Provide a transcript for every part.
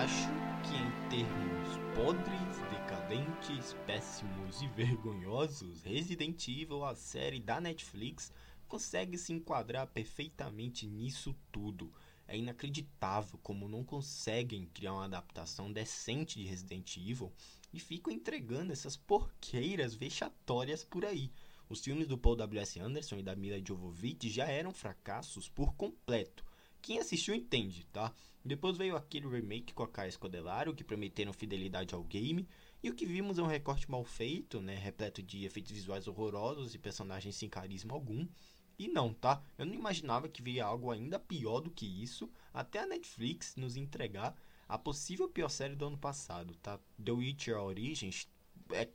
acho que em termos podres, decadentes, péssimos e vergonhosos, Resident Evil, a série da Netflix, consegue se enquadrar perfeitamente nisso tudo. É inacreditável como não conseguem criar uma adaptação decente de Resident Evil e ficam entregando essas porqueiras vexatórias por aí. Os filmes do Paul W.S. Anderson e da Mila Jovovich já eram fracassos por completo. Quem assistiu entende, tá? Depois veio aquele remake com a Caia Scodelario, que prometeram fidelidade ao game, e o que vimos é um recorte mal feito, né, repleto de efeitos visuais horrorosos e personagens sem carisma algum. E não, tá? Eu não imaginava que viria algo ainda pior do que isso, até a Netflix nos entregar a possível pior série do ano passado, tá? The Witcher Origins é,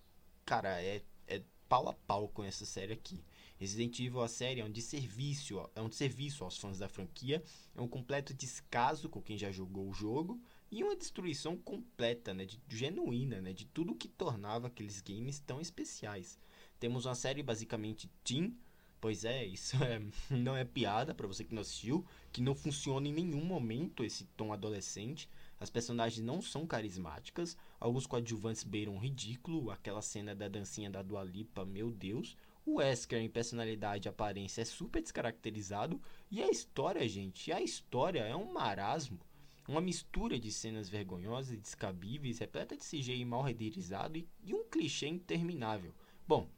cara, é, é pau a pau com essa série aqui. Resident Evil, a série, é um desserviço, é um desserviço aos fãs da franquia, é um completo descaso com quem já jogou o jogo e uma destruição completa, né, de, genuína, né, de tudo que tornava aqueles games tão especiais. Temos uma série basicamente teen, pois é, isso é, não é piada para você que não assistiu, que não funciona em nenhum momento esse tom adolescente. As personagens não são carismáticas, alguns coadjuvantes beiram ridículo, aquela cena da dancinha da Dua Lipa, meu Deus. O Wesker em personalidade e aparência é super descaracterizado. E a história, gente, a história é um marasmo. Uma mistura de cenas vergonhosas e descabíveis, repleta de CGI mal renderizado e, e um clichê interminável. Bom,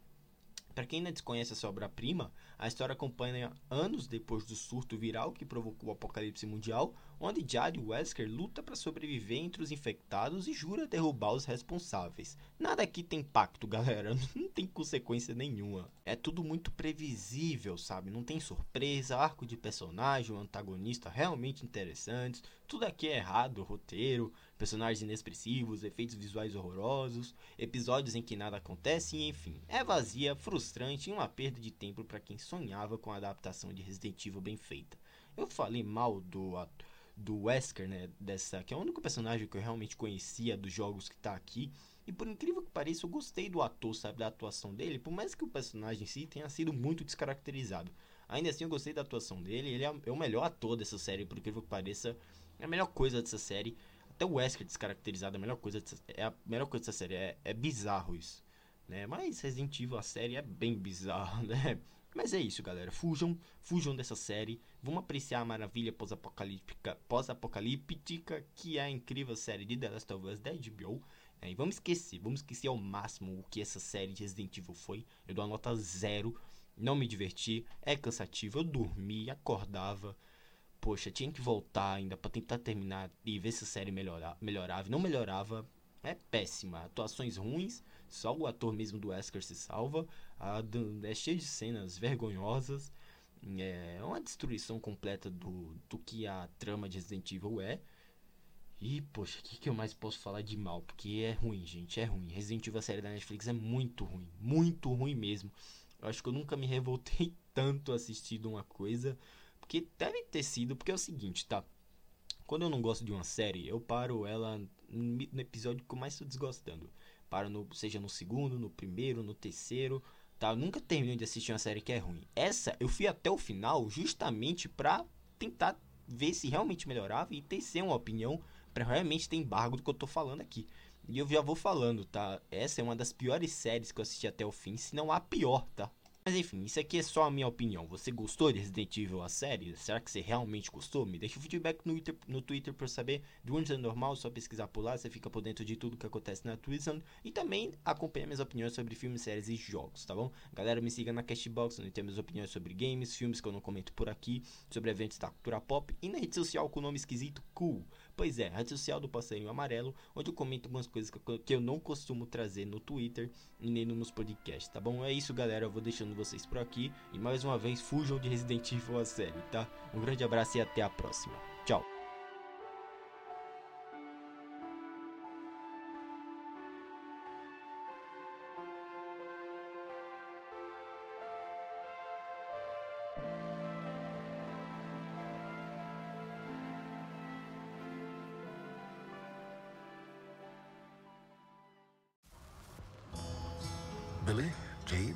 para quem ainda desconhece essa obra-prima, a história acompanha anos depois do surto viral que provocou o apocalipse mundial, onde Jade Wesker luta para sobreviver entre os infectados e jura derrubar os responsáveis. Nada aqui tem impacto, galera, não tem consequência nenhuma. É tudo muito previsível, sabe? Não tem surpresa, arco de personagem, um antagonista realmente interessantes. Tudo aqui é errado, roteiro, personagens inexpressivos, efeitos visuais horrorosos, episódios em que nada acontece e enfim, é vazia, frustrante e uma perda de tempo para quem sonhava com a adaptação de Resident Evil bem feita. Eu falei mal do do Wesker, né, dessa que é o único personagem que eu realmente conhecia dos jogos que tá aqui. E por incrível que pareça, eu gostei do ator, sabe, da atuação dele, por mais que o personagem em si tenha sido muito descaracterizado. Ainda assim, eu gostei da atuação dele, ele é, é o melhor ator dessa série, por incrível que pareça, é a melhor coisa dessa série. Até o Wesker descaracterizado é a melhor coisa dessa, é a melhor coisa dessa série. É, é bizarro isso. Né? Mas Resident Evil, a série, é bem bizarro, né? Mas é isso, galera. Fujam, fujam dessa série. Vamos apreciar a maravilha pós-apocalíptica, pós-apocalíptica que é a incrível série de The Last of Us da HBO. Né? E vamos esquecer, vamos esquecer ao máximo o que essa série de Resident Evil foi. Eu dou a nota zero. Não me diverti, é cansativo. Eu dormi, acordava poxa, tinha que voltar ainda para tentar terminar e ver se a série melhora, melhorava. Não melhorava, é péssima. Atuações ruins, só o ator mesmo do Wesker se salva. A, é cheio de cenas vergonhosas. É uma destruição completa do, do que a trama de Resident Evil é. E, poxa, o que, que eu mais posso falar de mal? Porque é ruim, gente, é ruim. Resident Evil, a série da Netflix, é muito ruim. Muito ruim mesmo. Eu acho que eu nunca me revoltei tanto assistindo uma coisa que deve ter sido, porque é o seguinte, tá? Quando eu não gosto de uma série, eu paro ela no episódio que eu mais estou desgostando. Paro no, seja no segundo, no primeiro, no terceiro, tá? Eu nunca termino de assistir uma série que é ruim. Essa eu fui até o final justamente pra tentar ver se realmente melhorava e ter ser uma opinião para realmente ter embargo do que eu tô falando aqui. E eu já vou falando, tá? Essa é uma das piores séries que eu assisti até o fim, se não a pior, tá? Mas enfim, isso aqui é só a minha opinião. Você gostou de Resident Evil a série? Será que você realmente gostou? Me deixa o feedback no Twitter, no Twitter pra saber. Do onde é normal, só pesquisar por lá, você fica por dentro de tudo que acontece na Twitter. E também acompanha minhas opiniões sobre filmes, séries e jogos, tá bom? Galera, me siga na Castbox, onde tem minhas opiniões sobre games, filmes que eu não comento por aqui, sobre eventos da cultura pop e na rede social com o nome esquisito Cool. Pois é, rede social do Passarinho Amarelo, onde eu comento algumas coisas que eu, não costumo trazer no Twitter e nem nos podcasts, tá bom? É isso, galera. Eu vou deixando vocês por aqui. E mais uma vez, fujam de Resident Evil a série, tá? Um grande abraço e até a próxima. Tchau. Lily, Jade,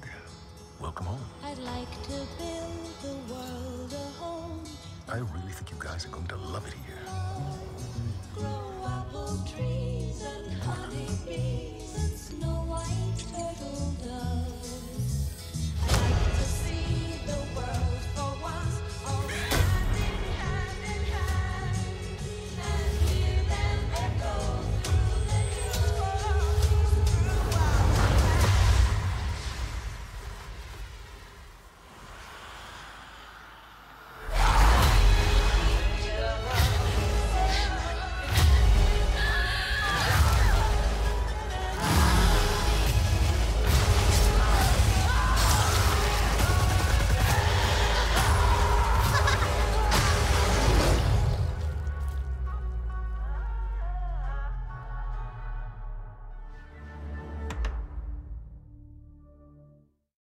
welcome home. I'd like to build the world a home. I really think you guys are going to love it here.